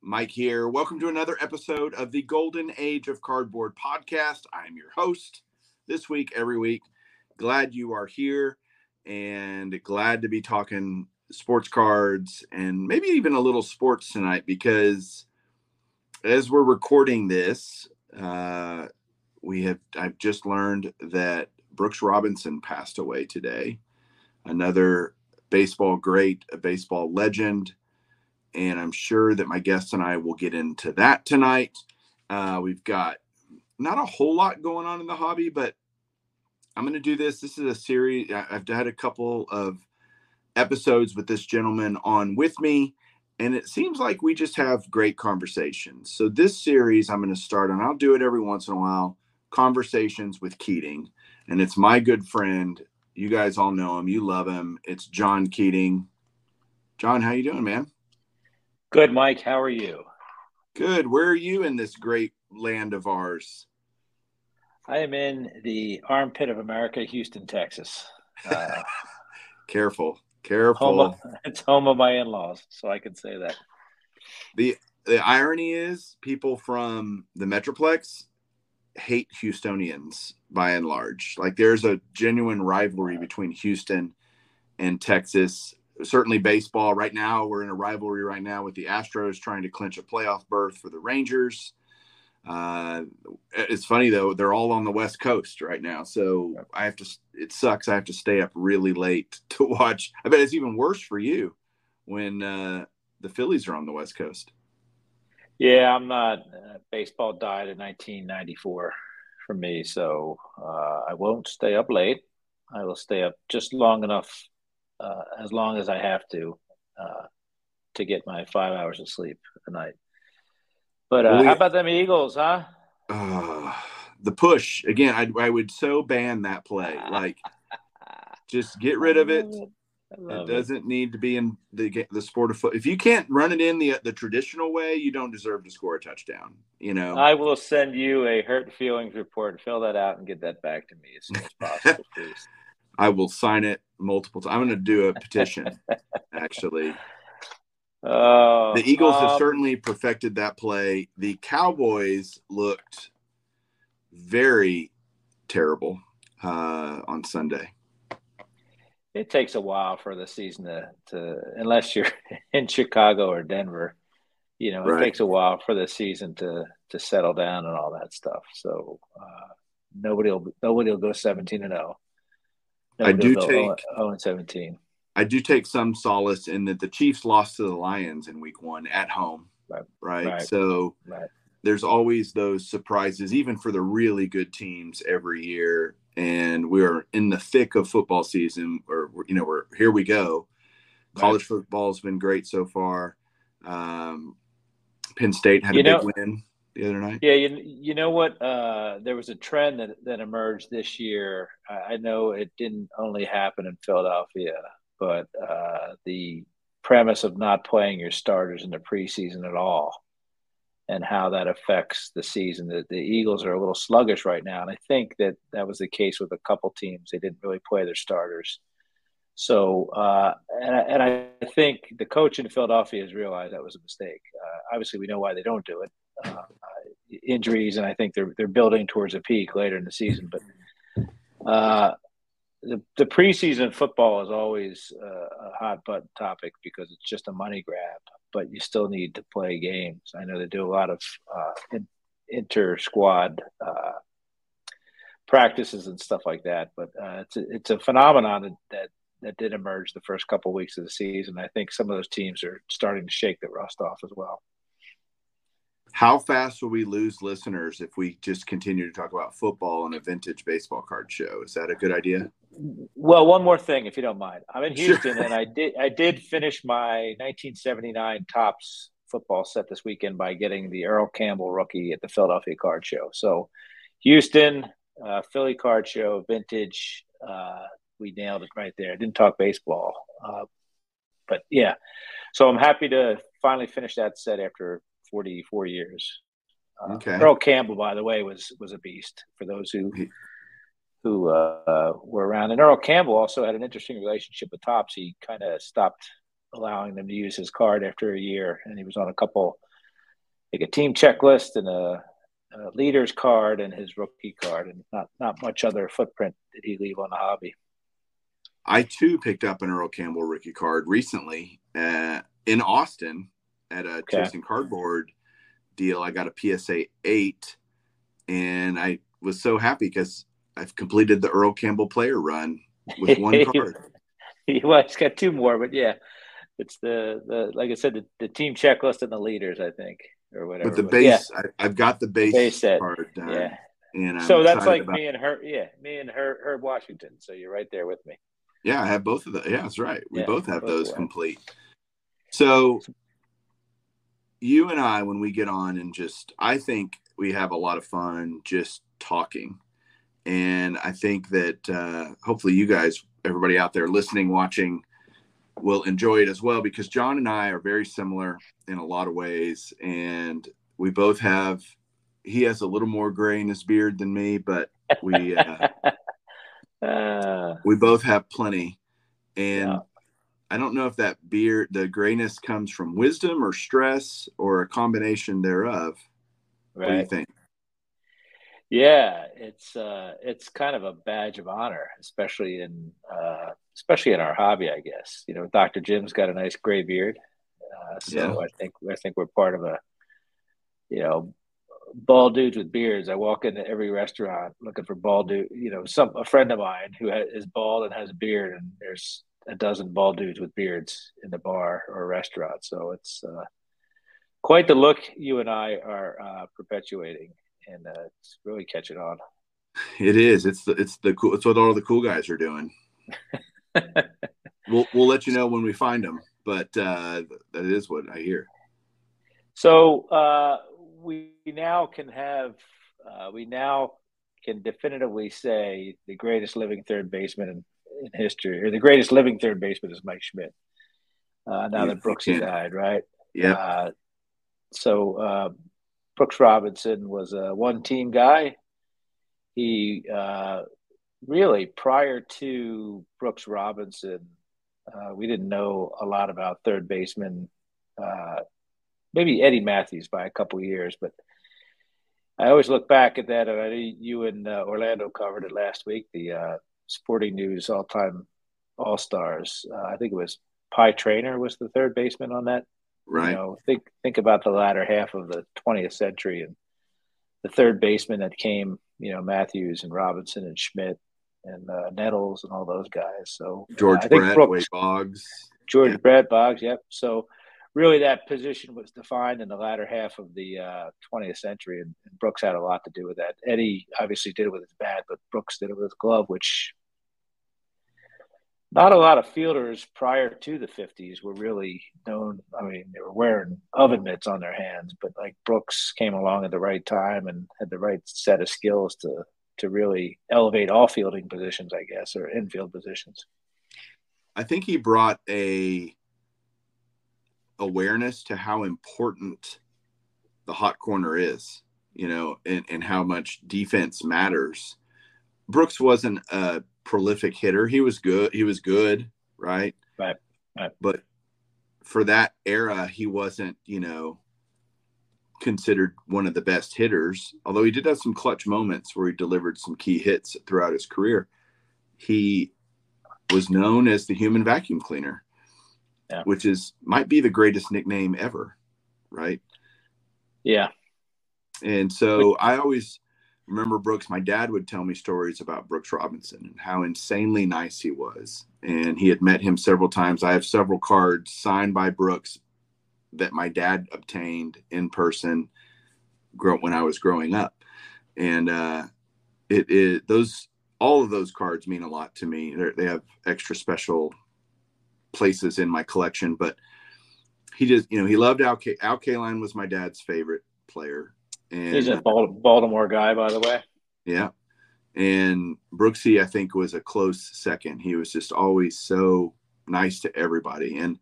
Mike here. Welcome to another episode of the Golden Age of Cardboard podcast. I'm your host this week, every week. Glad you are here and glad to be talking sports cards and maybe even a little sports tonight because as we're recording this, uh, we have I've just learned that Brooks Robinson passed away today. Another baseball great, a baseball legend. And I'm sure that my guests and I will get into that tonight. Uh, we've got not a whole lot going on in the hobby, but I'm going to do this. This is a series. I've had a couple of episodes with this gentleman on with me, and it seems like we just have great conversations. So, this series I'm going to start on, I'll do it every once in a while Conversations with Keating and it's my good friend. You guys all know him. You love him. It's John Keating. John, how you doing, man? Good, Mike. How are you? Good. Where are you in this great land of ours? I am in the armpit of America, Houston, Texas. Uh, careful, careful. Home of, it's home of my in-laws, so I can say that. The the irony is, people from the Metroplex hate Houstonians by and large. Like there's a genuine rivalry between Houston and Texas. Certainly baseball right now, we're in a rivalry right now with the Astros trying to clinch a playoff berth for the Rangers. Uh, it's funny though, they're all on the West Coast right now. So I have to, it sucks. I have to stay up really late to watch. I bet it's even worse for you when uh, the Phillies are on the West Coast. Yeah, I'm not. Uh, baseball died in 1994 for me, so uh, I won't stay up late. I will stay up just long enough, uh, as long as I have to, uh, to get my five hours of sleep a night. But uh, well, how about them Eagles, huh? Uh, the push again. I I would so ban that play. Like, just get rid of it. It doesn't it. need to be in the the sport of foot. If you can't run it in the the traditional way, you don't deserve to score a touchdown. You know. I will send you a hurt feelings report. Fill that out and get that back to me as soon as possible, please. I will sign it multiple times. I'm going to do a petition, actually. Oh, the Eagles um, have certainly perfected that play. The Cowboys looked very terrible uh, on Sunday. It takes a while for the season to, to unless you're in Chicago or Denver, you know, it right. takes a while for the season to to settle down and all that stuff. So uh, nobody will nobody will go 17 and 0. I do take 0 and 17. I do take some solace in that the Chiefs lost to the Lions in Week One at home. Right. Right. right. So right. there's always those surprises, even for the really good teams every year. And we are in the thick of football season, or you know, we're here we go. College football's been great so far. Um, Penn State had you a know, big win the other night yeah you, you know what uh, there was a trend that, that emerged this year i know it didn't only happen in philadelphia but uh, the premise of not playing your starters in the preseason at all and how that affects the season. The, the Eagles are a little sluggish right now, and I think that that was the case with a couple teams. They didn't really play their starters. So, uh, and, I, and I think the coach in Philadelphia has realized that was a mistake. Uh, obviously, we know why they don't do it. Uh, injuries, and I think they're they're building towards a peak later in the season. But uh, the the preseason football is always uh, a hot button topic because it's just a money grab but you still need to play games. I know they do a lot of uh, in, inter squad uh, practices and stuff like that. But uh, it's a, it's a phenomenon that, that that did emerge the first couple of weeks of the season. I think some of those teams are starting to shake the rust off as well. How fast will we lose listeners if we just continue to talk about football and a vintage baseball card show? Is that a good idea? Well, one more thing, if you don't mind. I'm in Houston, sure. and I did I did finish my 1979 Topps football set this weekend by getting the Earl Campbell rookie at the Philadelphia Card Show. So, Houston, uh, Philly Card Show, vintage. Uh, we nailed it right there. I didn't talk baseball, uh, but yeah. So I'm happy to finally finish that set after 44 years. Uh, okay. Earl Campbell, by the way, was was a beast. For those who who uh, were around, and Earl Campbell also had an interesting relationship with Topps. He kind of stopped allowing them to use his card after a year, and he was on a couple, like a team checklist and a, a leader's card and his rookie card, and not not much other footprint did he leave on the hobby. I too picked up an Earl Campbell rookie card recently uh, in Austin at a okay. chasing cardboard deal. I got a PSA eight, and I was so happy because I've completed the Earl Campbell player run with one card. well, he's got two more, but yeah, it's the the like I said, the, the team checklist and the leaders, I think, or whatever. But the base, yeah. I, have got the base, base set. card done. Yeah. And I'm so that's like about... me and her, yeah, me and her, Herb Washington. So you're right there with me. Yeah, I have both of the. Yeah, that's right. We yeah, both have both those complete. So you and I, when we get on and just, I think we have a lot of fun just talking. And I think that uh, hopefully you guys, everybody out there listening, watching, will enjoy it as well because John and I are very similar in a lot of ways. And we both have, he has a little more gray in his beard than me, but we, uh, uh, we both have plenty. And yeah. I don't know if that beard, the grayness comes from wisdom or stress or a combination thereof. Right. What do you think? Yeah, it's uh, it's kind of a badge of honor, especially in uh, especially in our hobby, I guess. You know, Dr. Jim's got a nice gray beard, uh, so yeah. I think I think we're part of a, you know, bald dudes with beards. I walk into every restaurant looking for bald dude. You know, some a friend of mine who has, is bald and has a beard, and there's a dozen bald dudes with beards in the bar or restaurant. So it's uh, quite the look you and I are uh, perpetuating, and uh, it's really catching on. It is. It's the it's the cool. It's what all the cool guys are doing. we'll we'll let you know when we find them, but uh, that is what I hear. So uh, we now can have uh, we now can definitively say the greatest living third baseman in history, or the greatest living third baseman is Mike Schmidt. Uh, now that Brooksy died, right? Yeah. Uh, so uh, Brooks Robinson was a one-team guy. He uh, really prior to Brooks Robinson, uh, we didn't know a lot about third baseman. Uh, maybe Eddie Mathews by a couple years, but I always look back at that. And I you and Orlando covered it last week. The Sporting News all time All Stars. Uh, I think it was Pie Traynor was the third baseman on that. Right. You know, think think about the latter half of the 20th century and the third baseman that came. You know, Mathews and Robinson and Schmidt and uh, Nettles and all those guys. So George uh, Brett, Brooks, Wade Boggs, George yeah. Brett, Boggs. Yep. So really, that position was defined in the latter half of the uh, 20th century, and, and, Brooks had a lot to do with that. Eddie obviously did it with his bat, but Brooks did it with his glove, which not a lot of fielders prior to the 50s were really known. I mean, they were wearing oven mitts on their hands, but like Brooks came along at the right time and had the right set of skills to to really elevate all fielding positions, I guess, or infield positions. I think he brought a awareness to how important the hot corner is, you know, and, and how much defense matters. Brooks wasn't a prolific hitter. He was good. He was good, right? Right. right. But for that era, he wasn't, you know, considered one of the best hitters. Although he did have some clutch moments where he delivered some key hits throughout his career. He was known as the human vacuum cleaner, yeah. which is might be the greatest nickname ever, right? Yeah. And so I always remember Brooks. My dad would tell me stories about Brooks Robinson and how insanely nice he was, and he had met him several times. I have several cards signed by Brooks that my dad obtained in person when I was growing up, and uh, it, it those all of those cards mean a lot to me. They're, they have extra special places in my collection, but he just you know he loved Al. K- Al Kaline was my dad's favorite player. And, He's a Baltimore guy, by the way. Yeah, and Brooksy I think was a close second. He was just always so nice to everybody, and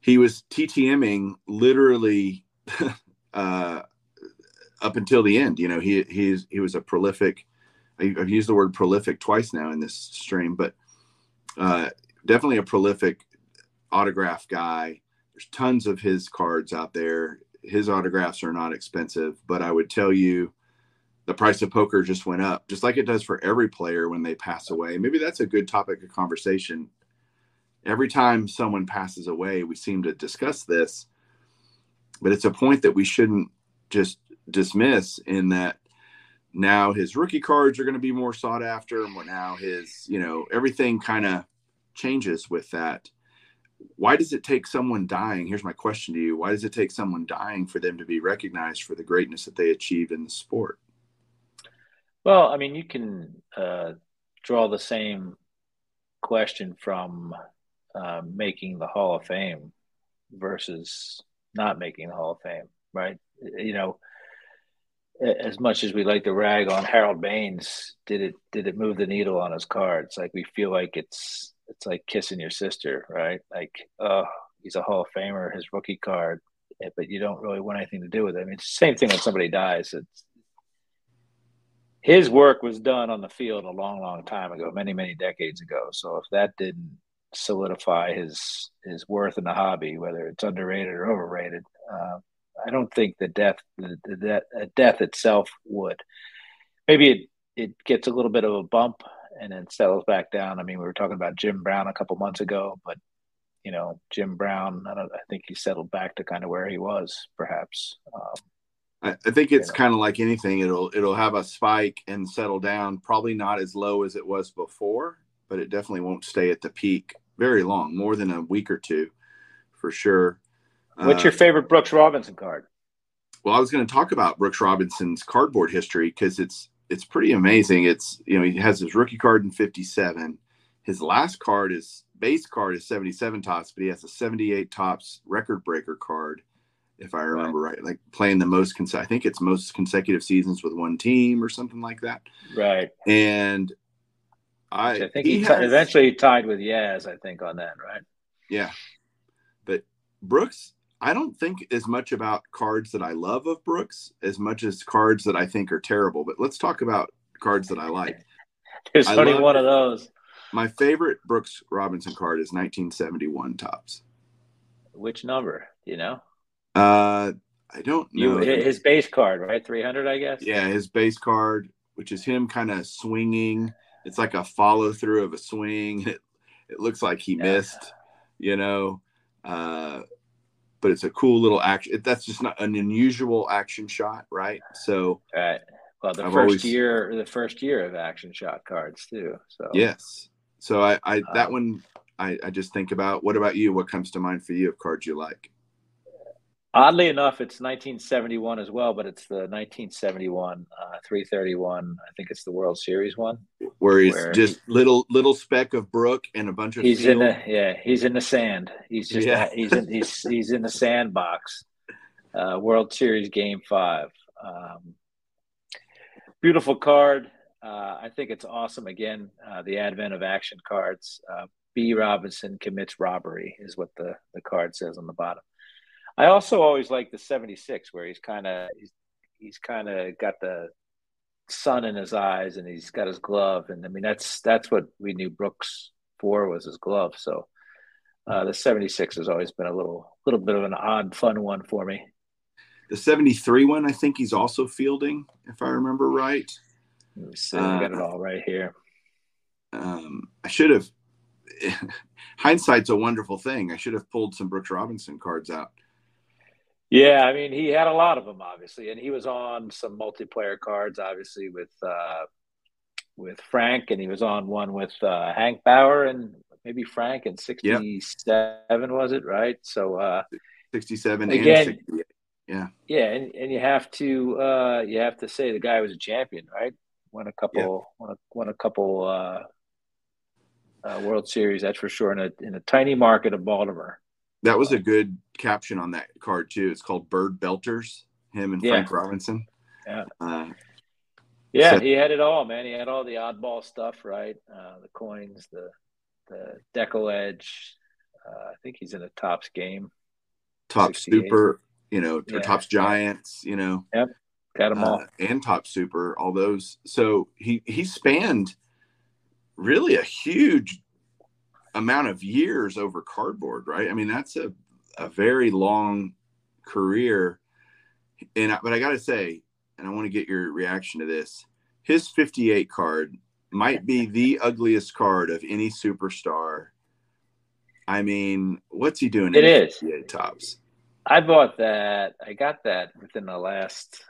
he was TTMing literally uh, up until the end. You know, he he's he was a prolific. I've used the word prolific twice now in this stream, but uh, definitely a prolific autograph guy. There's tons of his cards out there. His autographs are not expensive, but I would tell you the price of poker just went up, just like it does for every player when they pass away. Maybe that's a good topic of conversation. Every time someone passes away, we seem to discuss this, but it's a point that we shouldn't just dismiss in that now his rookie cards are going to be more sought after and now his you know everything kind of changes with that why does it take someone dying here's my question to you why does it take someone dying for them to be recognized for the greatness that they achieved in the sport well i mean you can uh, draw the same question from uh, making the Hall of Fame versus not making the Hall of Fame, right? You know, as much as we like to rag on Harold Baines, did it did it move the needle on his cards? Like we feel like it's it's like kissing your sister, right? Like, oh, he's a Hall of Famer, his rookie card, eh, but you don't really want anything to do with it. I mean, it's the same thing when somebody dies. It's his work was done on the field a long, long time ago, many, many decades ago. So if that didn't solidify his his worth in the hobby, whether it's underrated or overrated. Uh, I don't think the death the, the death, death itself would. Maybe it it gets a little bit of a bump and then settles back down. I mean, we were talking about Jim Brown a couple months ago, but you know, Jim Brown, I don't. I think he settled back to kind of where he was, perhaps. Um, I, I think it's you know. kind of like anything. It'll it'll have a spike and settle down. Probably not as low as it was before, but it definitely won't stay at the peak very long, more than a week or two, for sure. What's uh, your favorite Brooks Robinson card? Well, I was going to talk about Brooks Robinson's cardboard history because it's it's pretty amazing. It's you know he has his rookie card in '57. His last card is base card is 77 Topps, but he has a 78 Topps record breaker card, if I remember right. right. Like playing the most, cons- I think it's most consecutive seasons with one team or something like that. Right. And I, I think he, he has, eventually tied with Yaz, I think, on that, right? Yeah. But Brooks, I don't think as much about cards that I love of Brooks as much as cards that I think are terrible. But let's talk about cards that I like. There's I only one of those. My favorite Brooks Robinson card is 1971 Topps. Which number? Do you know? Uh, I don't know. You, his base card, right? 300, I guess. Yeah, his base card, which is him kind of swinging it's like a follow through of a swing. It, it looks like he yeah. missed, you know. Uh, but it's a cool little action. That's just not an unusual action shot, right? So, right. Well, the I've first always, year, the first year of action shot cards too. So yes. So I, I that um, one, I, I just think about. What about you? What comes to mind for you of cards you like? Oddly enough, it's 1971 as well, but it's the 1971 uh, 331. I think it's the World Series one, where he's where just little little speck of brook and a bunch of. He's field. in the yeah. He's in the sand. He's just yeah. he's in he's he's in the sandbox. Uh, World Series Game Five. Um, beautiful card. Uh, I think it's awesome. Again, uh, the advent of action cards. Uh, B. Robinson commits robbery is what the the card says on the bottom. I also always like the 76 where he's kind of he's, he's kind of got the sun in his eyes and he's got his glove and I mean that's that's what we knew Brooks for was his glove. So uh, the 76 has always been a little little bit of an odd fun one for me. The 73 one I think he's also fielding if I remember right. Let me see, uh, I got it all right here. Um, I should have hindsight's a wonderful thing. I should have pulled some Brooks Robinson cards out Yeah, I mean, he had a lot of them, obviously, and he was on some multiplayer cards, obviously with uh, with Frank, and he was on one with uh, Hank Bauer and maybe Frank in '67 yep. was it right? So uh, '67 again, yeah, yeah, and, and you have to uh, you have to say the guy was a champion, right? Won a couple, yep. won, a, won a couple uh, uh, World Series, that's for sure, in a in a tiny market of Baltimore. That was a good caption on that card too. It's called Bird Belters. Him and yeah. Frank Robinson. Yeah. Uh, yeah, so, he had it all, man. He had all the oddball stuff, right? Uh, the coins, the the deco edge. Uh, I think he's in a Topps game. Topps Super, you know, yeah. Topps Giants, you know. Yep, got them all. Uh, and Topps Super, all those. So he he spanned really a huge amount of years over cardboard, right? I mean, that's a a very long career. And but I got to say, and I want to get your reaction to this. His 58 card might be the ugliest card of any superstar. I mean, what's he doing? It is tops. I bought that. I got that within the last,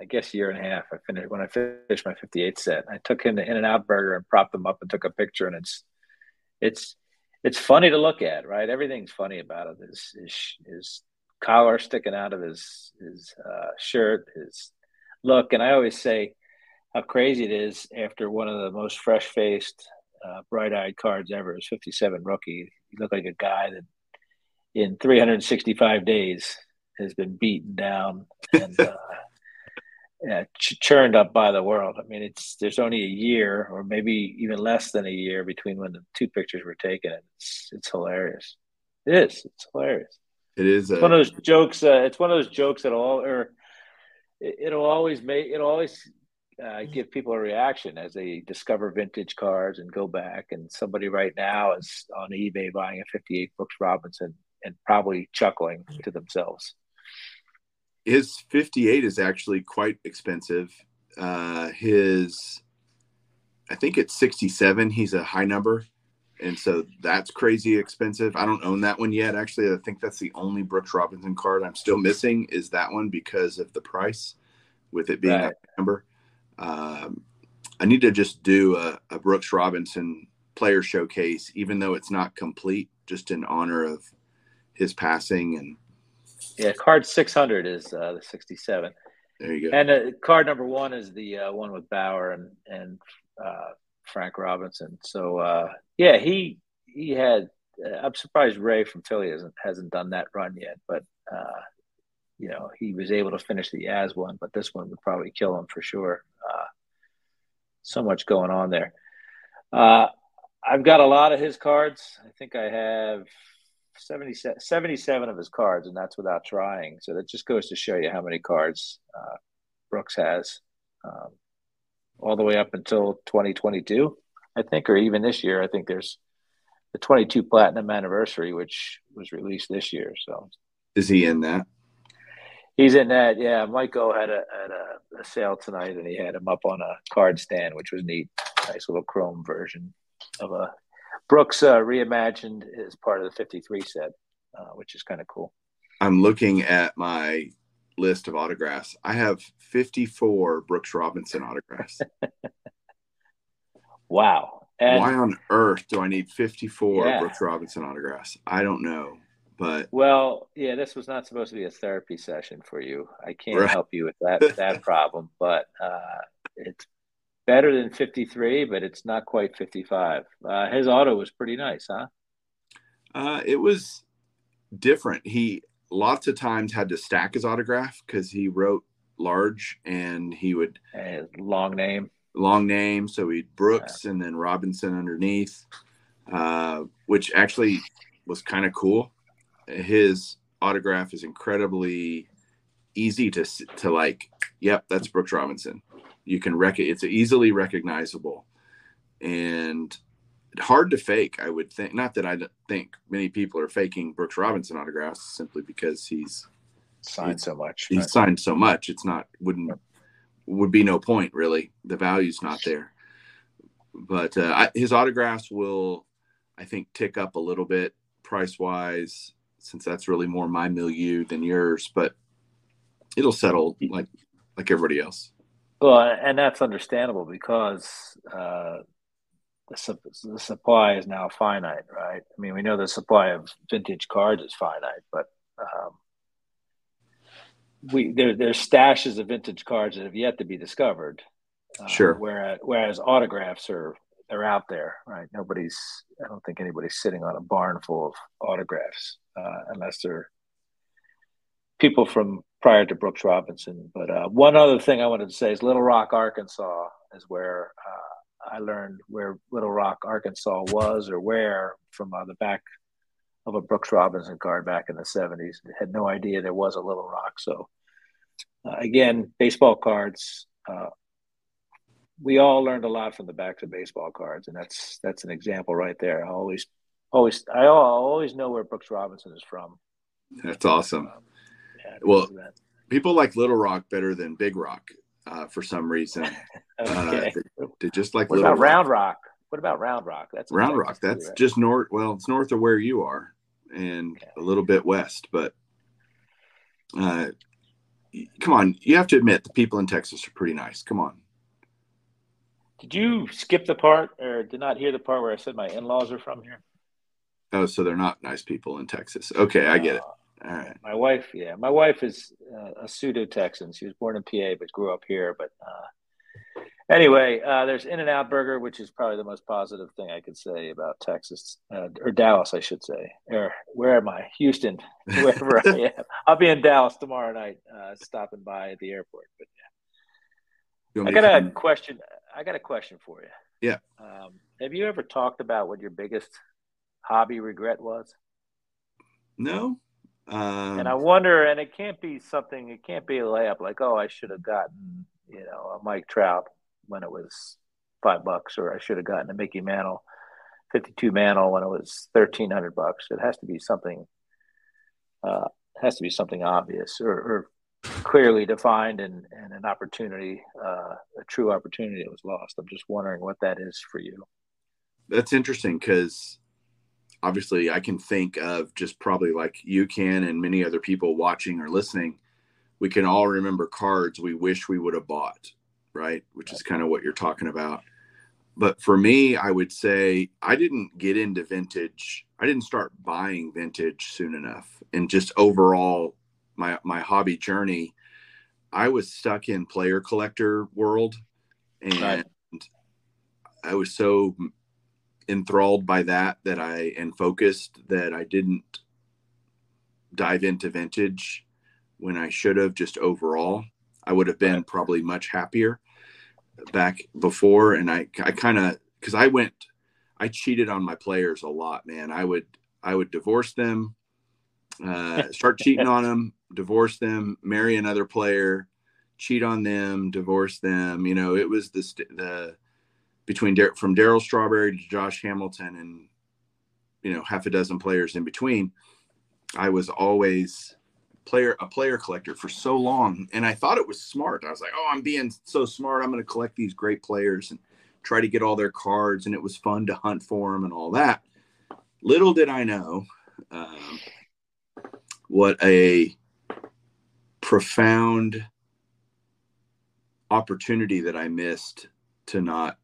I guess, year and a half. I finished when I finished my 58 set. I took him to In-N-Out Burger and propped him up and took a picture. And it's, it's, it's funny to look at, right? Everything's funny about it. His his, his collar sticking out of his his uh, shirt, his look, and I always say how crazy it is after one of the most fresh faced, uh, bright eyed cards ever. His 57 rookie. He looked like a guy that in 365 days has been beaten down and uh, yeah, ch- churned up by the world. I mean, it's there's only a year or maybe even less than a year between when the two pictures were taken. It's it's hilarious. It is. It's hilarious. It is. A- it's one of those jokes. Uh, it's one of those jokes that all or it, will always make it'll always uh, give people a reaction as they discover vintage cars and go back. And somebody right now is on eBay buying a '58 Brooks Robinson and probably chuckling to themselves. His 58 is actually quite expensive. Uh, his, I think it's 67. He's a high number. And so that's crazy expensive. I don't own that one yet. Actually, I think that's the only Brooks Robinson card I'm still missing is that one because of the price with it being right. a number. Um, I need to just do a, a Brooks Robinson player showcase, even though it's not complete, just in honor of his passing and. Yeah, card 600 is uh, the 67. There you go. And uh, card number one is the uh, one with Bauer and and uh, Frank Robinson. So uh, yeah, he he had. Uh, I'm surprised Ray from Philly hasn't hasn't done that run yet, but uh, you know he was able to finish the As one, but this one would probably kill him for sure. Uh, so much going on there. Uh, I've got a lot of his cards. I think I have 77, 77 of his cards, and that's without trying. So that just goes to show you how many cards uh, Brooks has. Um, all the way up until 2022, I think, or even this year. I think there's the 22 platinum anniversary, which was released this year. So, is he in that? He's in that. Yeah, Michael had a had a, a sale tonight, and he had him up on a card stand, which was neat. Nice little chrome version of a Brooks uh, reimagined as part of the 53 set, uh, which is kind of cool. I'm looking at my list of autographs. I have 54 Brooks Robinson autographs. wow. And Why on earth do I need 54 yeah. Brooks Robinson autographs? I don't know. But well, yeah, this was not supposed to be a therapy session for you. I can't right. help you with that that problem, but uh, it's better than 53, but it's not quite 55. Uh, his auto was pretty nice, huh? Uh, it was different. He lots of times had to stack his autograph because he wrote large and he would long name long name so he brooks yeah. and then robinson underneath uh, which actually was kind of cool his autograph is incredibly easy to to like yep that's brooks robinson you can rec it's easily recognizable and hard to fake, I would think. Not that I think many people are faking Brooks Robinson autographs simply because he's signed so much. He's right. signed so much. It's not wouldn't would be no point really. The value's not there. But uh, I, his autographs will, I think, tick up a little bit price wise. since that's really more my milieu than yours. But it'll settle like like everybody else. Well, and that's understandable because uh, the, su- the supply is now finite, right? I mean, we know the supply of vintage cards is finite, but um, we there there's stashes of vintage cards that have yet to be discovered. Uh, sure. Whereas whereas autographs are they're out there, right? Nobody's I don't think anybody's sitting on a barn full of autographs uh, unless they're people from prior to Brooks Robinson. But uh, one other thing I wanted to say is Little Rock, Arkansas, is where uh, I learned where Little Rock, Arkansas was or where from uh, the back of a Brooks Robinson card back in the 70s. Had no idea there was a Little Rock. So, uh, again, baseball cards. Uh, we all learned a lot from the backs of baseball cards, and that's that's an example right there. I always, always, I always know where Brooks Robinson is from. That's awesome. Um, well, people like Little Rock better than Big Rock uh, for some reason. okay. Uh, they, they, just like what Little about Rock. Round Rock? What about Round Rock? That's Round Rock. That's right? just north. Well, it's north of where you are, and okay. a little bit west. But uh, come on, you have to admit the people in Texas are pretty nice. Come on. Did you skip the part or did not hear the part where I said my in-laws are from here? Oh, so they're not nice people in Texas. Okay, I get it. Right. My wife, yeah, my wife is uh, a pseudo Texan. She was born in PA but grew up here. But uh, anyway, uh, there's In-N-Out Burger, which is probably the most positive thing I could say about Texas uh, or Dallas, I should say. Or where am I? Houston, wherever I am. I'll be in Dallas tomorrow night, uh, stopping by at the airport. But yeah, I got a question. I got a question for you. Yeah. Um, have you ever talked about what your biggest hobby regret was? No. Um, and I wonder, and it can't be something. It can't be a layup like, oh, I should have gotten, you know, a Mike Trout when it was five bucks, or I should have gotten a Mickey Mantle, fifty-two Mantle when it was thirteen hundred bucks. It has to be something. Uh, has to be something obvious, or, or clearly defined and, and an opportunity, uh, a true opportunity that was lost. I'm just wondering what that is for you. That's interesting because obviously I can think of just probably like you can and many other people watching or listening. We can all remember cards we wish we would have bought, right? Which is kind of what you're talking about. But for me, I would say I didn't get into vintage. I didn't start buying vintage soon enough. And just overall, my my hobby journey, I was stuck in player collector world, and right. I was so enthralled by that that I and focused that I didn't dive into vintage when I should have. Just overall, I would have been probably much happier back before, and I I kind of because I went I cheated on my players a lot, man. I would I would divorce them, uh, start cheating on them, divorce them, marry another player, cheat on them, divorce them. You know, it was the the between from Darryl Strawberry to Josh Hamilton and you know half a dozen players in between. I was always player a player collector for so long, and I thought it was smart. I was like, oh, I'm being so smart. I'm going to collect these great players and try to get all their cards, and it was fun to hunt for them and all that. Little did I know. Um, what a profound opportunity that I missed to not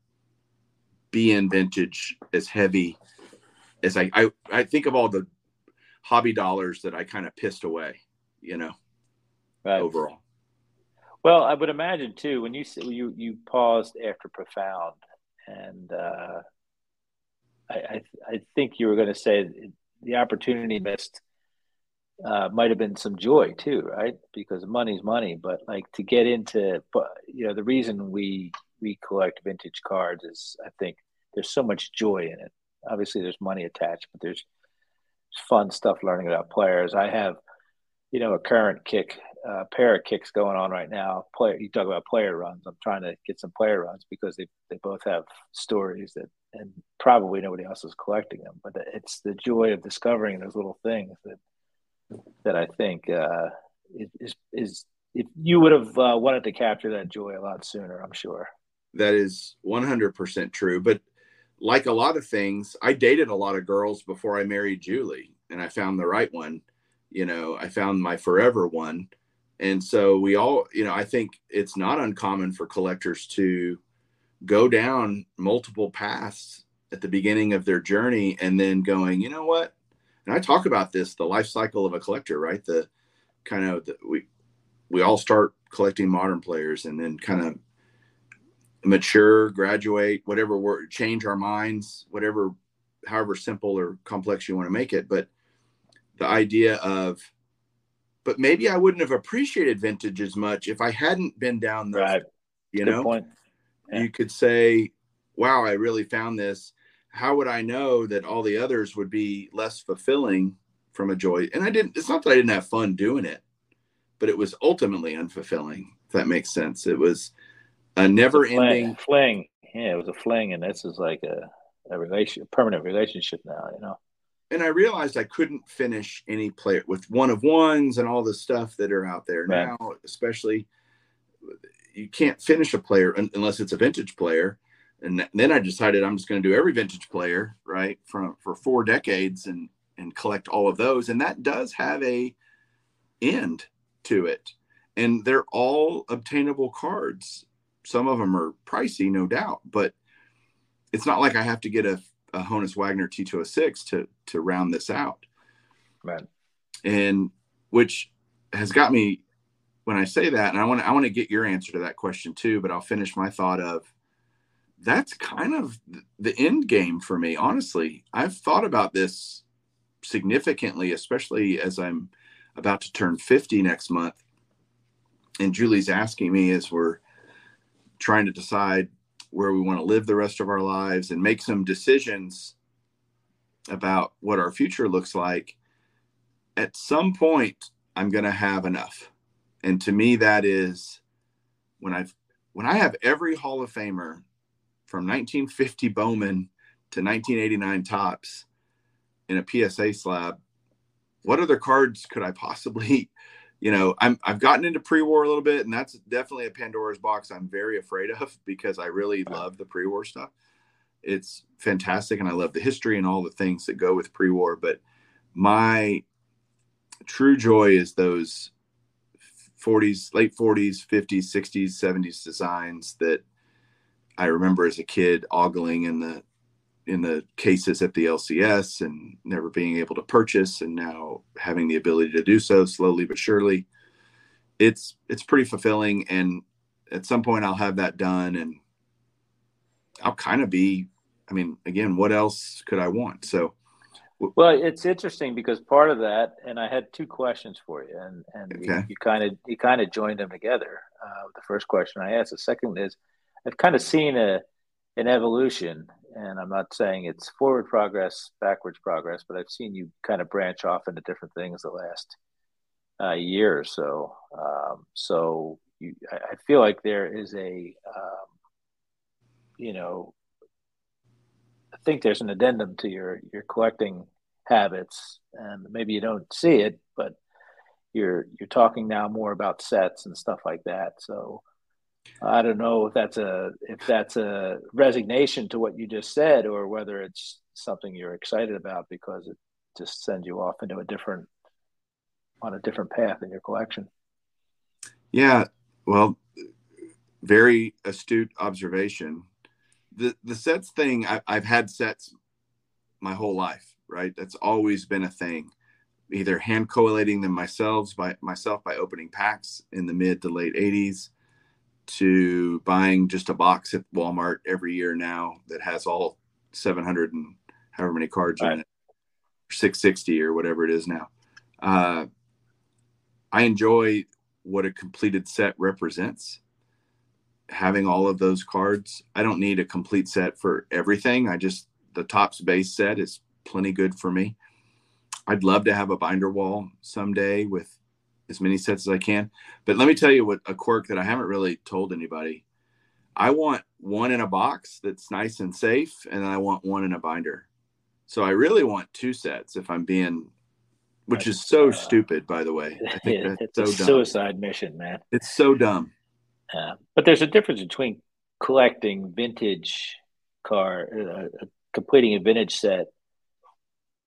be in vintage as heavy as I, I, I think of all the hobby dollars that I kind of pissed away, you know, right. overall. Well, I would imagine too, when you, you, you paused after profound and, uh, I, I, I think you were going to say the opportunity missed uh, might have been some joy too, right? Because money's money, but like to get into, you know, the reason we we collect vintage cards is I think there's so much joy in it. Obviously, there's money attached, but there's fun stuff learning about players. I have, you know, a current kick, uh, pair of kicks going on right now. Player, you talk about player runs. I'm trying to get some player runs because they they both have stories that, and probably nobody else is collecting them. But it's the joy of discovering those little things that that I think uh, is is if you would have uh, wanted to capture that joy a lot sooner, I'm sure. That is 100% true. But like a lot of things, I dated a lot of girls before I married Julie, and I found the right one. you know, I found my forever one. And so we all, you know, I think it's not uncommon for collectors to go down multiple paths at the beginning of their journey and then going, you know what? And I talk about this, the life cycle of a collector, right? The kind of the, we we all start collecting modern players and then kind of mature, graduate, whatever word, change our minds, whatever, however simple or complex you want to make it. But the idea of, but maybe I wouldn't have appreciated vintage as much if I hadn't been down there. Right. You Good know, point. Yeah. you could say, wow, I really found this. How would I know that all the others would be less fulfilling from a joy? And I didn't, it's not that I didn't have fun doing it, but it was ultimately unfulfilling, if that makes sense. It was a never ending fling. Yeah, it was a fling. And this is like a, a relation, permanent relationship now, you know? And I realized I couldn't finish any player with one of ones and all the stuff that are out there right. now, especially you can't finish a player unless it's a vintage player. And then I decided I'm just going to do every vintage player, right, from for four decades and and collect all of those. And that does have a end to it. And they're all obtainable cards. Some of them are pricey, no doubt, but it's not like I have to get a, a Honus Wagner T206 to to round this out. Right. And which has got me when I say that, and I want to I want to get your answer to that question too, but I'll finish my thought of that's kind of the end game for me. Honestly, I've thought about this significantly, especially as I'm about to turn 50 next month. And Julie's asking me as we're trying to decide where we want to live the rest of our lives and make some decisions about what our future looks like. At some point, I'm going to have enough and to me that is when I've when I have every Hall of Famer from 1950 Bowman to 1989 Topps in a PSA slab, what other cards could I possibly, you know, I'm I've gotten into pre-war a little bit, and that's definitely a Pandora's box I'm very afraid of because I really love the pre-war stuff. It's fantastic, and I love the history and all the things that go with pre-war. But my true joy is those 40s, late 40s, 50s, 60s, 70s designs that I remember as a kid ogling in the in the cases at the LCS and never being able to purchase and now having the ability to do so slowly but surely. It's it's pretty fulfilling and at some point I'll have that done and I'll kind of be I mean again what else could I want? So well, it's interesting because part of that, and I had two questions for you, and and okay. you kind of you kind of joined them together. Uh, the first question I asked, the second is, I've kind of seen a an evolution, and I'm not saying it's forward progress, backwards progress, but I've seen you kind of branch off into different things the last uh, year or so. Um, so you, I, feel like there is a, um, you know, I think there's an addendum to your your collecting habits, and maybe you don't see it, but you're you're talking now more about sets and stuff like that. So I don't know if that's a if that's a resignation to what you just said, or whether it's something you're excited about because it just sends you off into a different on a different path in your collection. Yeah, well, very astute observation. The the sets thing I, i've had sets my whole life right? That's always been a thing. Either hand collating them myself by myself by opening packs in the mid to late 80s to buying just a box at walmart every year now that has all 700 and however many cards right. in it 660 or whatever it is now uh, i enjoy what a completed set represents having all of those cards. I don't need a complete set for everything. I just the Topps base set is plenty good for me. I'd love to have a binder wall someday with as many sets as I can. But let me tell you what a quirk that I haven't really told anybody. I want one in a box that's nice and safe, and then I want one in a binder. So I really want two sets if I'm being, which that's, is so uh, stupid, by the way. I think yeah, it's so a dumb. suicide mission, man. It's so dumb. Uh, but there's a difference between collecting vintage car, uh, completing a vintage set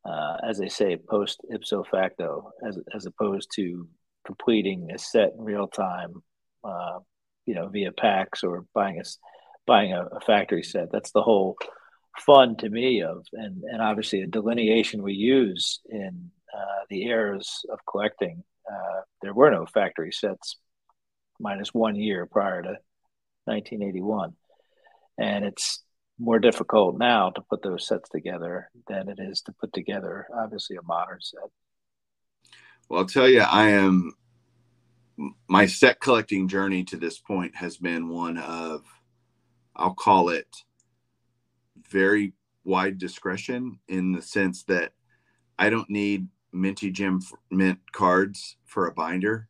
uh, as they say, post ipso facto, as as opposed to completing a set in real time, uh, you know, via packs or buying a buying a, a, factory set. That's the whole fun to me of, and and obviously a delineation we use in uh, the eras of collecting. Uh, there were no factory sets, minus one year prior to 1981, and it's more difficult now to put those sets together than it is to put together obviously a modern set. Well, I'll tell you, I am my set collecting journey to this point has been one of I'll call it very wide discretion in the sense that I don't need minty gem mint cards for a binder.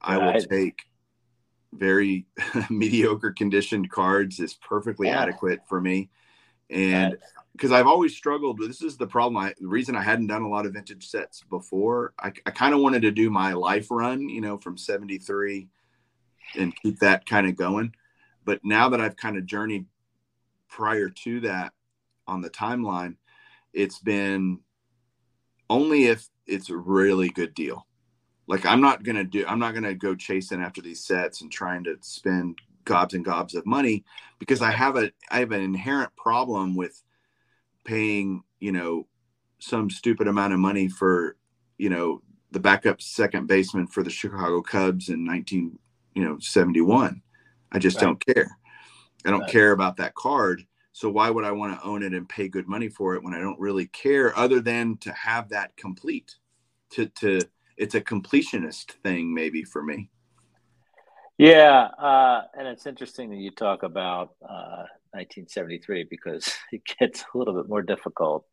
I will take very mediocre conditioned cards is perfectly yeah. adequate for me. And because I've always struggled with this is the problem. I the reason I hadn't done a lot of vintage sets before. I, I kind of wanted to do my life run, you know, from 73 and keep that kind of going. But now that I've kind of journeyed prior to that on the timeline, it's been only if it's a really good deal like i'm not gonna do i'm not gonna go chasing after these sets and trying to spend gobs and gobs of money because i have a i have an inherent problem with paying you know some stupid amount of money for you know the backup second baseman for the chicago cubs in 19 you know 71 i just right. don't care i don't right. care about that card so why would i want to own it and pay good money for it when i don't really care other than to have that complete to to it's a completionist thing maybe for me. Yeah, uh, and it's interesting that you talk about uh, 1973 because it gets a little bit more difficult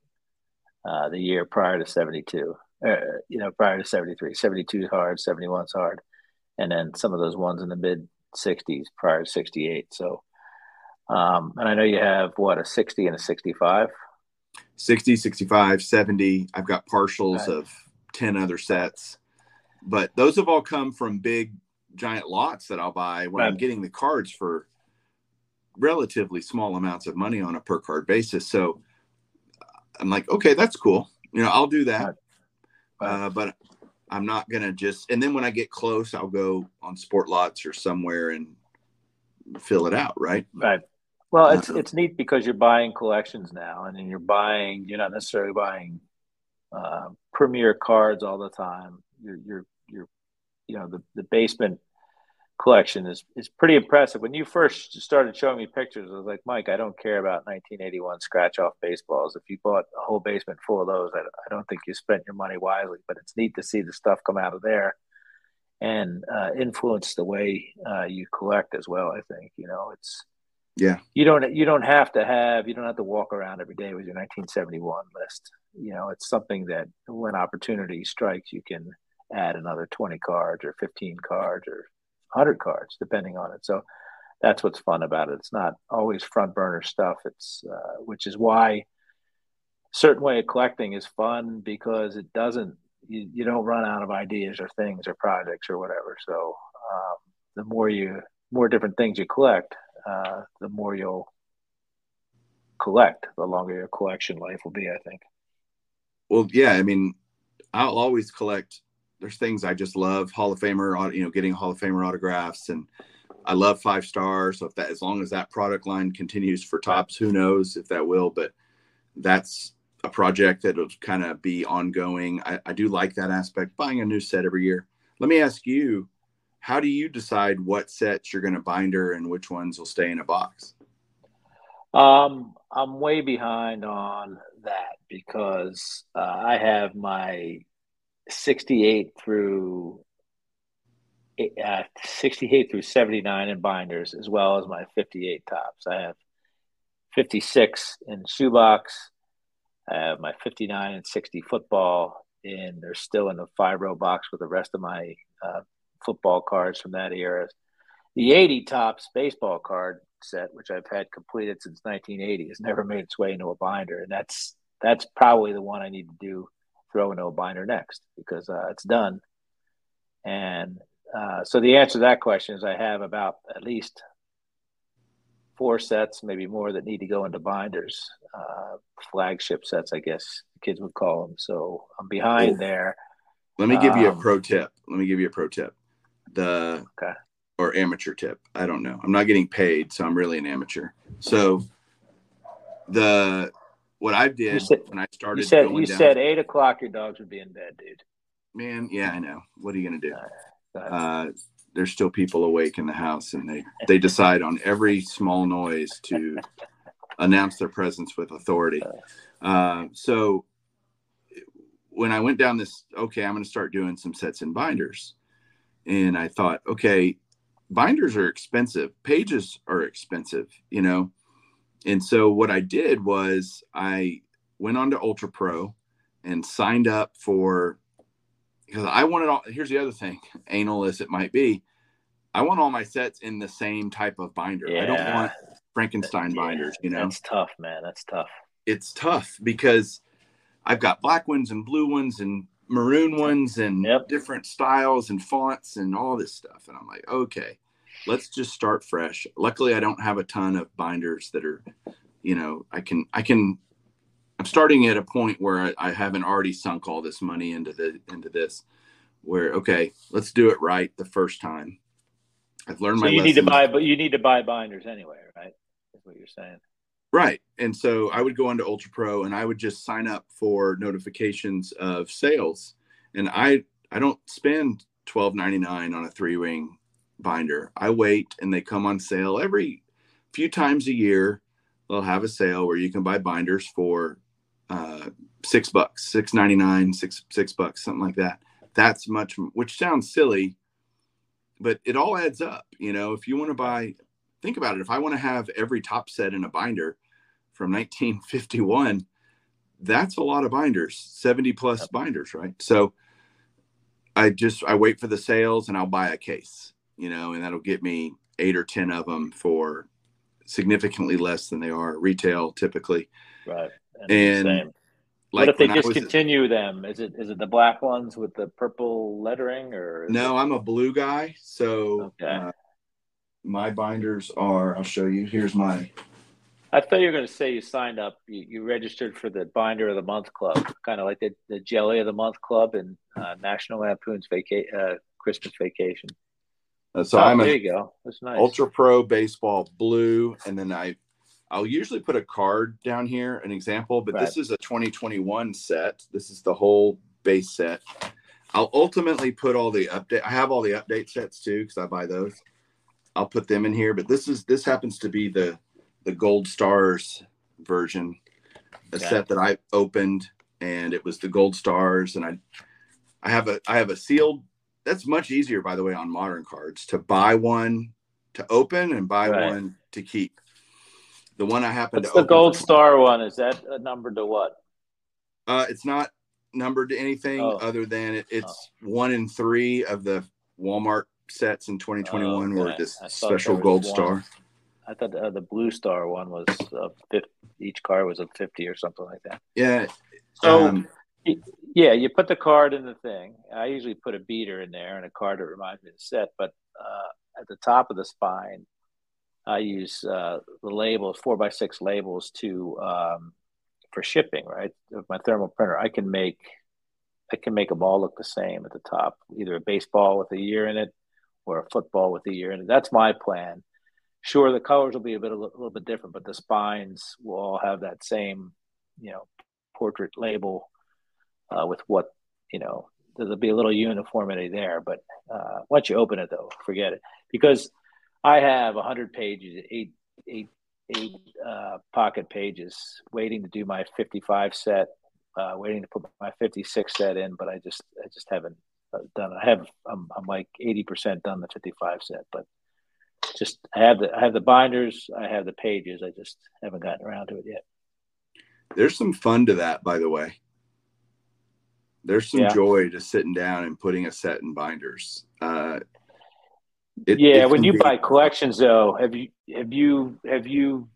uh, the year prior to 72. Uh, you know, prior to 73, 72 is hard, 71 is hard, and then some of those ones in the mid 60s prior to 68. So, um, and I know you have what a 60 and a 65. 60, 65, 70. I've got partials right. of 10 other sets. But those have all come from big, giant lots that I'll buy when right. I'm getting the cards for relatively small amounts of money on a per card basis. So I'm like, okay, that's cool. You know, I'll do that. Uh, but I'm not going to just, and then when I get close, I'll go on SportLots or somewhere and fill it out. Right. Right. Well, it's, uh, it's neat because you're buying collections now and then you're buying, you're not necessarily buying uh, premier cards all the time. You're, you're, you're, you know, the, the basement collection is, is pretty impressive. When you first started showing me pictures, I was like, Mike, I don't care about 1981 scratch off baseballs. If you bought a whole basement full of those, I, I don't think you spent your money wisely, but it's neat to see the stuff come out of there and uh, influence the way uh, you collect as well. I think, you know, it's, yeah you don't you don't have to have you don't have to walk around every day with your 1971 list you know it's something that when opportunity strikes you can add another 20 cards or 15 cards or 100 cards depending on it so that's what's fun about it it's not always front burner stuff it's uh, which is why certain way of collecting is fun because it doesn't you, you don't run out of ideas or things or projects or whatever so um, the more you more different things you collect uh, the more you'll collect, the longer your collection life will be, I think. Well, yeah, I mean, I'll always collect. There's things I just love. Hall of Famer, you know, getting Hall of Famer autographs, and I love five stars. So if that, as long as that product line continues for Topps, who knows if that will? But that's a project that'll kind of be ongoing. I, I do like that aspect. Buying a new set every year. Let me ask you, how do you decide what sets you're going to binder and which ones will stay in a box? Um, I'm way behind on that because uh, I have my 68 through uh, 68 through 79 in binders, as well as my 58 Topps. I have 56 in shoebox. I have my 59 and 60 football, and they're still in the five row box with the rest of my uh, football cards from that era. The 80 Topps baseball card set, which I've had completed since 1980, has never made its way into a binder, and that's that's probably the one I need to do throw into a binder next because uh, it's done. And uh, so the answer to that question is I have about at least four sets, maybe more, that need to go into binders, uh, flagship sets, I guess kids would call them. So I'm behind there. Let me give you a um, pro tip. Let me give you a pro tip. The okay. or amateur tip. I don't know. I'm not getting paid, so I'm really an amateur. So the what I did said, when I started. You said you down, said eight o'clock. Your dogs would be in bed, dude. Man, yeah, I know. What are you gonna do? Uh, there's still people awake in the house, and they they decide on every small noise to announce their presence with authority. Uh, so when I went down this, okay, I'm going to start doing some sets and binders, and I thought, okay, binders are expensive, pages are expensive, you know and so what I did was I went on to Ultra Pro and signed up for because I wanted all. Here's the other thing, anal as it might be, I want all my sets in the same type of binder. Yeah. I don't want Frankenstein yeah. binders. You know, that's tough, man. That's tough. It's tough because I've got black ones and blue ones and maroon ones and yep. different styles and fonts and all this stuff. And I'm like, okay let's just start fresh. Luckily, I don't have a ton of binders that are, you know, I can, I can, I'm starting at a point where I, I haven't already sunk all this money into the, into this where, okay, let's do it right the first time. I've learned so my you need to buy, but you need to buy binders anyway, right? That's what you're saying. Right. And so I would go into Ultra Pro and I would just sign up for notifications of sales. And I I don't spend twelve ninety nine on a three ring binder. I wait and they come on sale every few times a year. They'll have a sale where you can buy binders for uh, six bucks, six ninety nine, six six bucks, something like that. That's much, which sounds silly, but it all adds up. You know, if you want to buy, think about it. If I want to have every top set in a binder from 1951, that's a lot of binders, 70 plus binders, right? So I just I wait for the sales and I'll buy a case you know, and that'll get me eight or 10 of them for significantly less than they are retail typically. Right. And, and like what if they discontinue them? Is it is it the black ones with the purple lettering or no? It... I'm a blue guy, so okay. uh, my binders are. I'll show you. Here's my. I thought you were going to say you signed up. You, you registered for the Binder of the Month Club, kind of like the, the Jelly of the Month Club and uh, National Lampoon's vaca- uh, Christmas Vacation. Uh, so oh, I'm there a you go. That's nice. Ultra Pro baseball blue, and then I I'll usually put a card down here, an example, but right. this is a 2021 set. This is the whole base set. I'll ultimately put all the update. I have all the update sets too because I buy those. I'll put them in here, but this is this happens to be the the Gold Stars version, a okay. set that I opened, and it was the Gold Stars, and I I have a I have a sealed that's much easier, by the way, on modern cards to buy one to open and buy right. one to keep. The one I happen What's to the gold star one? Is that a number to what? Uh, it's not numbered to anything oh. other than it, it's oh. one in three of the Walmart sets in 2021 oh, okay. were this special gold one. star. I thought uh, the blue star one was uh, 50, each car was a 50 or something like that. Yeah. So um, yeah, you put the card in the thing. I usually put a beater in there and a card that reminds me of set. But uh, at the top of the spine, I use uh, the labels, four by six labels, to um, for shipping. Right, with my thermal printer, I can make I can make them all look the same at the top, either a baseball with a year in it or a football with a year in it. That's my plan. Sure, the colors will be a bit a little bit different, but the spines will all have that same, you know, portrait label uh, with what you know. There'll be a little uniformity there, but uh, once you open it, though, forget it because I have hundred pages, eight eight eight uh, pocket pages, waiting to do my fifty-five set, uh, waiting to put my fifty-six set in, but I just I just haven't uh, done. I have I'm, I'm like eighty percent done the fifty-five set, but just I have the I have the binders, I have the pages. I just haven't gotten around to it yet. There's some fun to that, by the way. There's some yeah. joy to sitting down and putting a set in binders. Uh, it, yeah, it when you be... buy collections, though, have you have you have you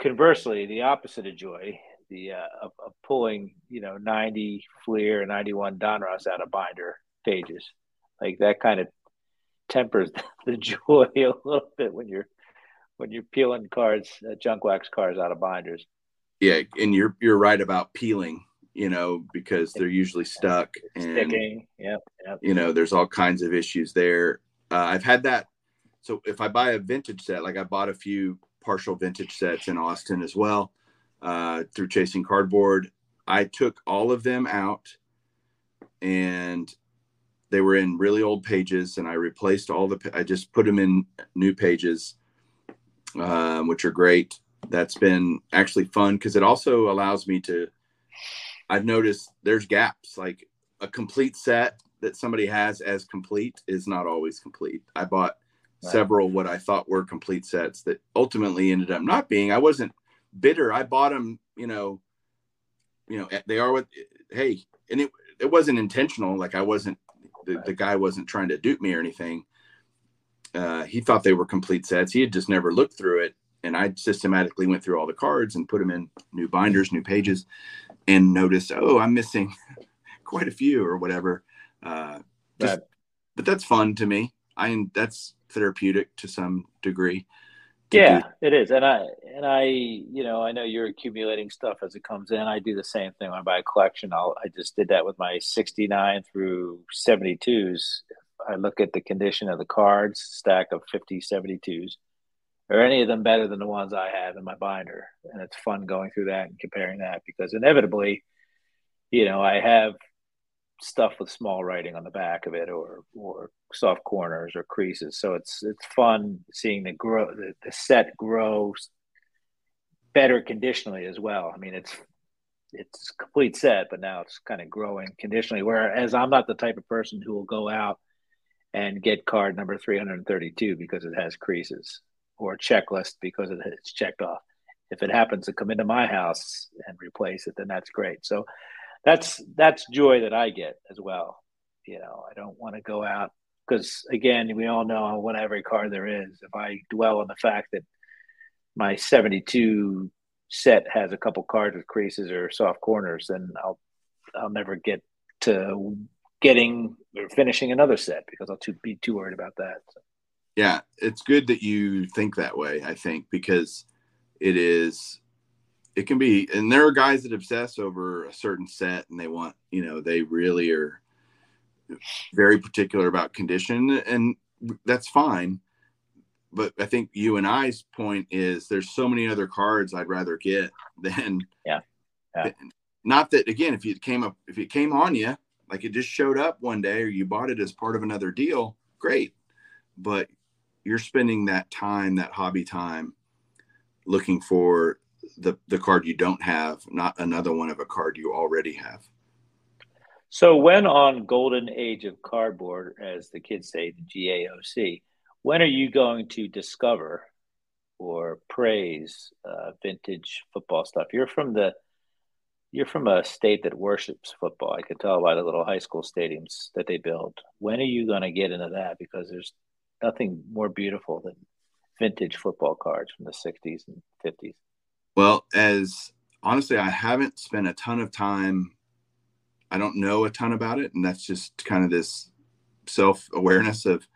conversely the opposite of joy, the uh, of, of, pulling you know 90 Fleer, 91 Donruss out of binder pages, like that kind of tempers the joy a little bit when you're when you're peeling cards, uh, junk wax cards out of binders. Yeah, and you're you're right about peeling. You know, because they're usually stuck and Sticking. Yep. Yep. you know, there's all kinds of issues there. Uh, I've had that. So if I buy a vintage set, like I bought a few partial vintage sets in Austin as well uh, through Chasing Cardboard, I took all of them out and they were in really old pages and I replaced all the, I just put them in new pages, um, which are great. That's been actually fun because it also allows me to, I've noticed there's gaps like a complete set that somebody has as complete is not always complete. I bought Right. several what I thought were complete sets that ultimately ended up not being. I wasn't bitter. I bought them, you know, you know, they are what hey, and it it wasn't intentional. Like I wasn't the, the guy wasn't trying to dupe me or anything. Uh, he thought they were complete sets. He had just never looked through it. And I systematically went through all the cards and put them in new binders, new pages, and noticed, oh, I'm missing quite a few or whatever. Uh, just, Right. But that's fun to me. I that's therapeutic to some degree. to Yeah, do- it is, and I and I, you know, I know you're accumulating stuff as it comes in. I do the same thing when I buy a collection. I'll I just did that with my '69 through '72s. I look at the condition of the cards, stack of 50 72s. Are any of them better than the ones I have in my binder? And it's fun going through that and comparing that because inevitably, you know, I have stuff with small writing on the back of it or or soft corners or creases. So it's it's fun seeing the grow the, the set grow better conditionally as well. I mean it's it's complete set, but now it's kind of growing conditionally. Whereas I'm not the type of person who will go out and get card number 332 because it has creases or a checklist because it- it's checked off. If it happens to come into my house and replace it, then that's great. So that's that's joy that I get as well. You know, I don't want to go out because again, we all know I want every car there is. If I dwell on the fact that my 72 set has a couple cards with creases or soft corners, then I'll I'll never get to getting or finishing another set because I'll too, be too worried about that. So, yeah it's good that you think that way i think because it is it can be and there are guys that obsess over a certain set and they want you know they really are very particular about condition and that's fine but i think you and i's point is there's so many other cards i'd rather get than Yeah. Yeah. not that again if it came up if it came on you like it just showed up one day or you bought it as part of another deal great but you're spending that time that hobby time looking for the the card you don't have not another one of a card you already have so when on Golden Age of Cardboard, as the kids say, the GAOC, when are you going to discover or praise uh, vintage football stuff? You're from the you're from a state that worships football. I can tell by the little high school stadiums that they build. When are you going to get into that? Because there's nothing more beautiful than vintage football cards from the 60s and 50s. well as honestly i haven't spent a ton of time i don't know a ton about it and that's just kind of this self-awareness of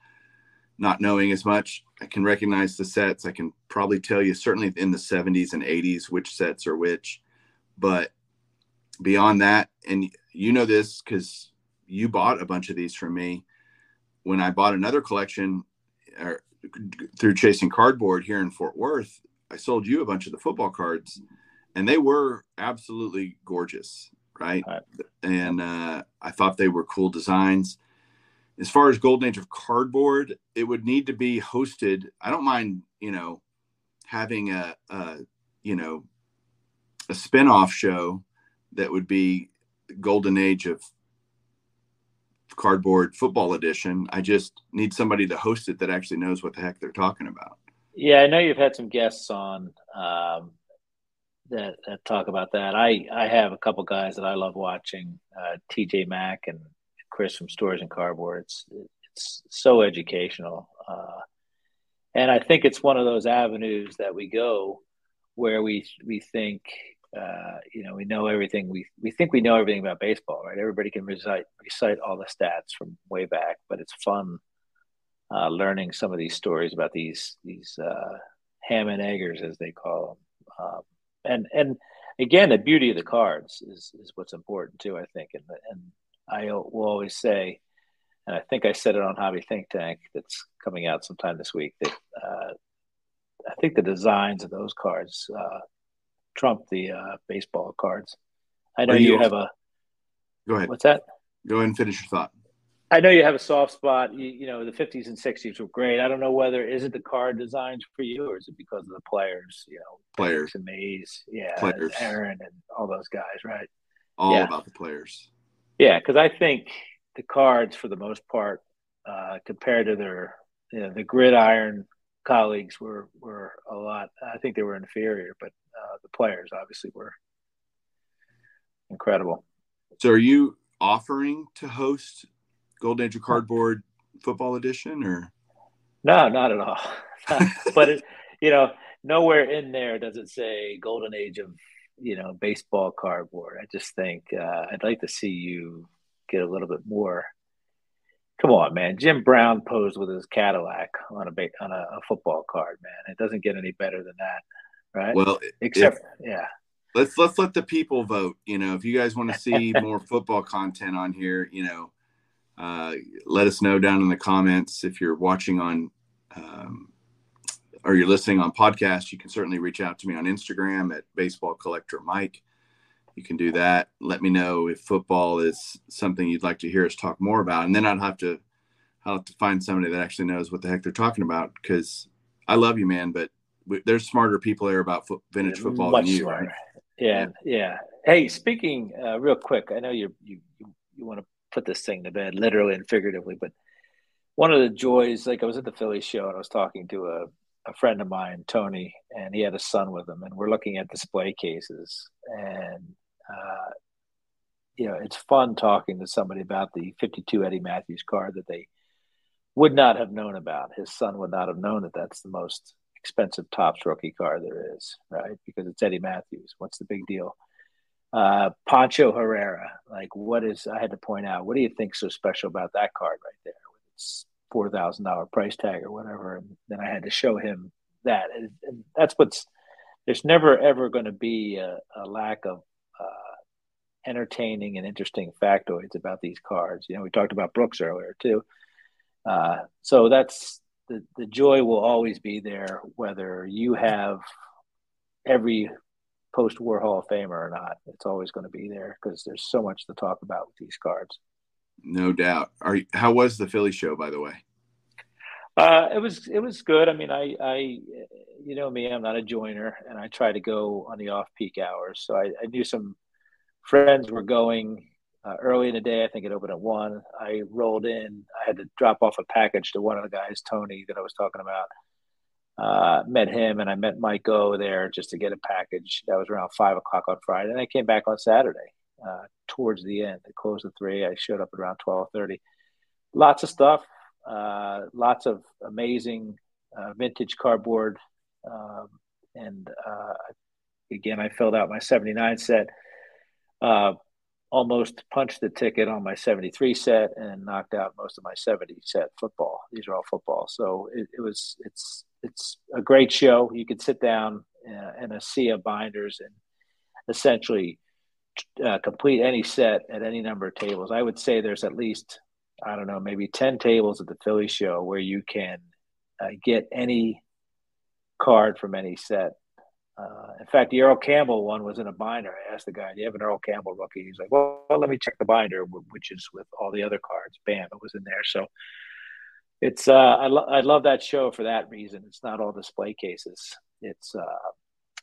not knowing as much. I can recognize the sets. I can probably tell you certainly in the 70s and 80s which sets are which. But beyond that and you know this because you bought a bunch of these from me. When i bought another collection or through chasing cardboard here in fort worth i sold you a bunch of the football cards and they were absolutely gorgeous right? Right. and uh, i thought they were cool designs. As far as golden age of cardboard it would need to be hosted. I don't mind you know having a, a you know a spin-off show that would be golden age of cardboard football edition i just need somebody to host it that actually knows what the heck they're talking about Yeah, I know you've had some guests on um, that, that talk about that. I, I have a couple guys that I love watching, uh, TJ Mack and Chris from Stores and Cardboard. It's, it's so educational. Uh, and I think it's one of those avenues that we go where we, we think, uh, you know, we know everything. We, we think we know everything about baseball, right? Everybody can recite, recite all the stats from way back, but it's fun uh, learning some of these stories about these these uh, ham and eggers, as they call them. Um, and and again, the beauty of the cards is is what's important too. I think, and and I will always say, and I think I said it on Hobby Think Tank that's coming out sometime this week that uh, I think the designs of those cards uh, trump the uh, baseball cards. I know you, you have a. Go ahead. What's that? Go ahead and finish your thought. I know you have a soft spot. You, you, know, the 50s and 60s were great. I don't know whether is it the card designs for you or is it because of the players? You know, players and Mays, yeah, players, Aaron, and all those guys, right? All yeah. about the players. Yeah, because I think the cards, for the most part, uh, compared to their you know, the gridiron colleagues, were were a lot. I think they were inferior, but uh, the players obviously were incredible. So, are you offering to host Golden Age of Cardboard Football Edition, or no, not at all. but it, you know, nowhere in there does it say Golden Age of you know baseball cardboard. I just think uh, I'd like to see you get a little bit more. Come on, man! Jim Brown posed with his Cadillac on a on a, a football card, man. It doesn't get any better than that, right? Well, except if, yeah. Let's let's let the people vote. You know, if you guys want to see more football content on here, you know, uh, let us know down in the comments if you're watching on um, or you're listening on podcast. You can certainly reach out to me on Instagram at Baseball Collector Mike. You can do that. Let me know if football is something you'd like to hear us talk more about, and then I'd have to I'll have to find somebody that actually knows what the heck they're talking about because I love you, man, but there's smarter people there about fo- vintage football Much than you. Right? Yeah, yeah. Hey, speaking uh, real quick, I know you you you want to put this thing to bed, literally and figuratively. But one of the joys, like I was at the Philly show and I was talking to a, a friend of mine, Tony, and he had a son with him, and we're looking at display cases. And, uh, you know, it's fun talking to somebody about the 52 Eddie Mathews card that they would not have known about. His son would not have known that that's the most expensive Topps rookie car there is, right? Because it's Eddie Mathews. What's the big deal? uh, Pancho Herrera. Like, what is? I had to point out. What do you think so special about that card right there? It's four thousand dollar price tag or whatever, and then I had to show him that. And, and that's what's. There's never ever going to be a, a, lack of uh, entertaining and interesting factoids about these cards. You know, we talked about Brooks earlier too. Uh, so that's the the joy will always be there, whether you have every post-war Hall of Famer or not. It's always going to be there because there's so much to talk about with these cards. No doubt. Are you, how was the Philly show, by the way? Uh, it was it was good. I mean, I I you know me, I'm not a joiner, and I try to go on the off peak hours. So I, I knew some friends were going uh, early in the day. I think it opened at one. I rolled in. I had to drop off a package to one of the guys, Tony, that I was talking about uh, met him and I met Mike O there just to get a package. That was around five o'clock on Friday, and I came back on Saturday uh, towards the end. It closed at three. I showed up around twelve thirty. Lots of stuff, uh, lots of amazing uh, vintage cardboard, um, and uh, again, I filled out my seventy nine set. Almost punched the ticket on my 73 set and knocked out most of my 70 set football. These are all football. So it, it was, it's, it's a great show. You could sit down uh, in a sea of binders and essentially uh, complete any set at any number of tables. I would say there's at least I don't know maybe ten tables at the Philly show where you can uh, get any card from any set. Uh, in fact, the Earl Campbell one was in a binder. I asked the guy, "Do you have an Earl Campbell rookie?" He's like, "Well, well let me check the binder, which is with all the other cards." Bam, it was in there. So it's uh, I, lo- I love that show for that reason. It's not all display cases. It's uh,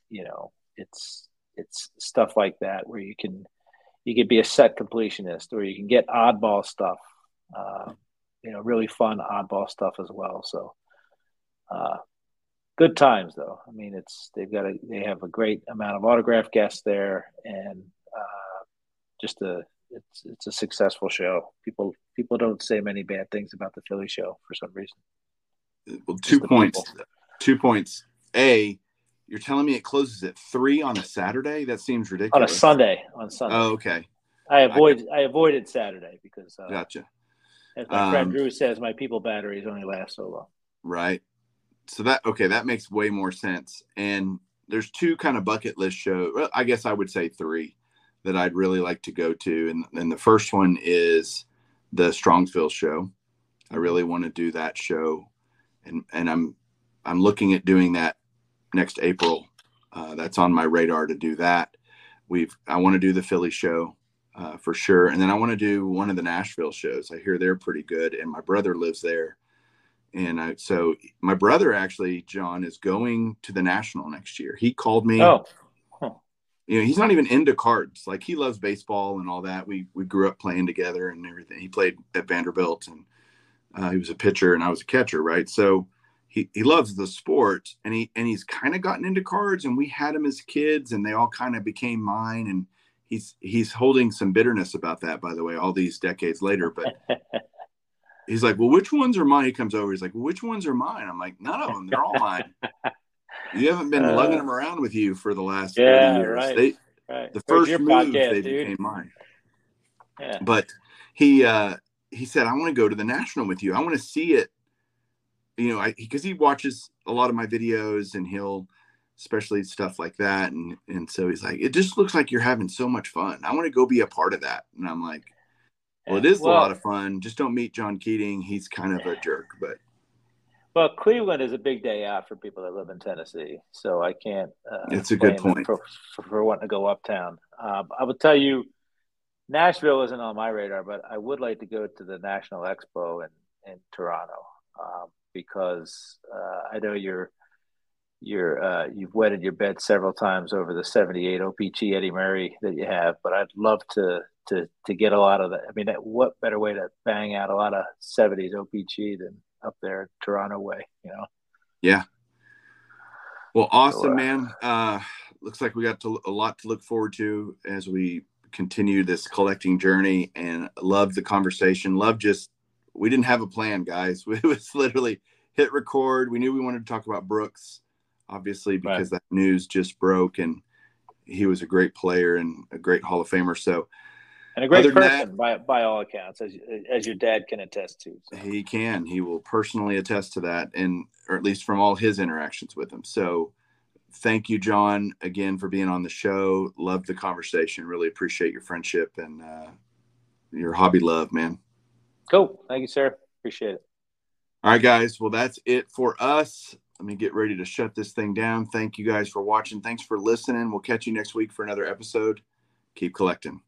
you know, it's it's stuff like that where you can you can be a set completionist or you can get oddball stuff. Uh, you know, really fun oddball stuff as well. So, uh, good times though. I mean, it's they've got a they have a great amount of autograph guests there, and uh, just a it's it's a successful show. People people don't say many bad things about the Philly show for some reason. Well, two points. People. Two points. A, you're telling me it closes at three on a Saturday? That seems ridiculous. On a Sunday. On Sunday. Oh, okay. I avoid I, I avoided Saturday because uh, gotcha. As my um, friend Drew says, my people batteries only last so long. Right. So that okay, that makes way more sense. And there's two kind of bucket list show. Well, I guess I would say three that I'd really like to go to, and and the first one is the Strongsville show. I really want to do that show, and and I'm I'm looking at doing that next April. Uh, that's on my radar to do that. We've I want to do the Philly show uh, for sure, and then I want to do one of the Nashville shows. I hear they're pretty good, and my brother lives there, and I, so my brother actually John is going to the National next year. He called me. Oh. You know, he's not even into cards. Like he loves baseball and all that. We we grew up playing together and everything. He played at Vanderbilt and uh, he was a pitcher and I was a catcher, right? So he, he loves the sport and he and he's kind of gotten into cards and we had him as kids and they all kind of became mine and he's he's holding some bitterness about that by the way all these decades later but he's like well which ones are mine? He comes over he's like well, which ones are mine? I'm like none of them they're all mine. You haven't been uh, lugging them around with you for the last yeah, 30 years. right, they, right. the first move podcast, they dude? became mine. Yeah. but he uh he said i want to go to the national with you. I want to see it. You know i because he watches a lot of my videos and he'll especially stuff like that. And and so he's like it just looks like you're having so much fun. I want to go be a part of that. And i'm like well it is Well- a lot of fun just don't meet john keating he's kind of a jerk but Well, Cleveland is a big day out for people that live in Tennessee, so I can't. Uh, It's a good point. for, for, for wanting to go uptown. Um, I will tell you, Nashville isn't on my radar, but I would like to go to the National Expo in in Toronto um, because uh, I know you're you're uh, you've wetted your bed several times over the '78 OPC Eddie Murray that you have, but I'd love to to to get a lot of that. I mean, what better way to bang out a lot of '70s OPC than up there Toronto way, you know? yeah. Well awesome So, uh, man. Uh looks like we got to, a lot to look forward to as we continue this collecting journey and love the conversation. Love just we didn't have a plan guys. It was literally hit record. We knew we wanted to talk about brooks obviously because that news just broke and he was a great player and a great hall of famer. So And a great Other person by by all accounts, as as your dad can attest to. So. he can. He will personally attest to that and or at least from all his interactions with him. So thank you john again for being on the show. Love the conversation. Really appreciate your friendship and uh, your hobby love man. Cool. Thank you, sir. Appreciate it. all right guys. Well that's it for us. Let me get ready to shut this thing down. Thank you guys for watching. Thanks for listening. We'll catch you next week for another episode. Keep collecting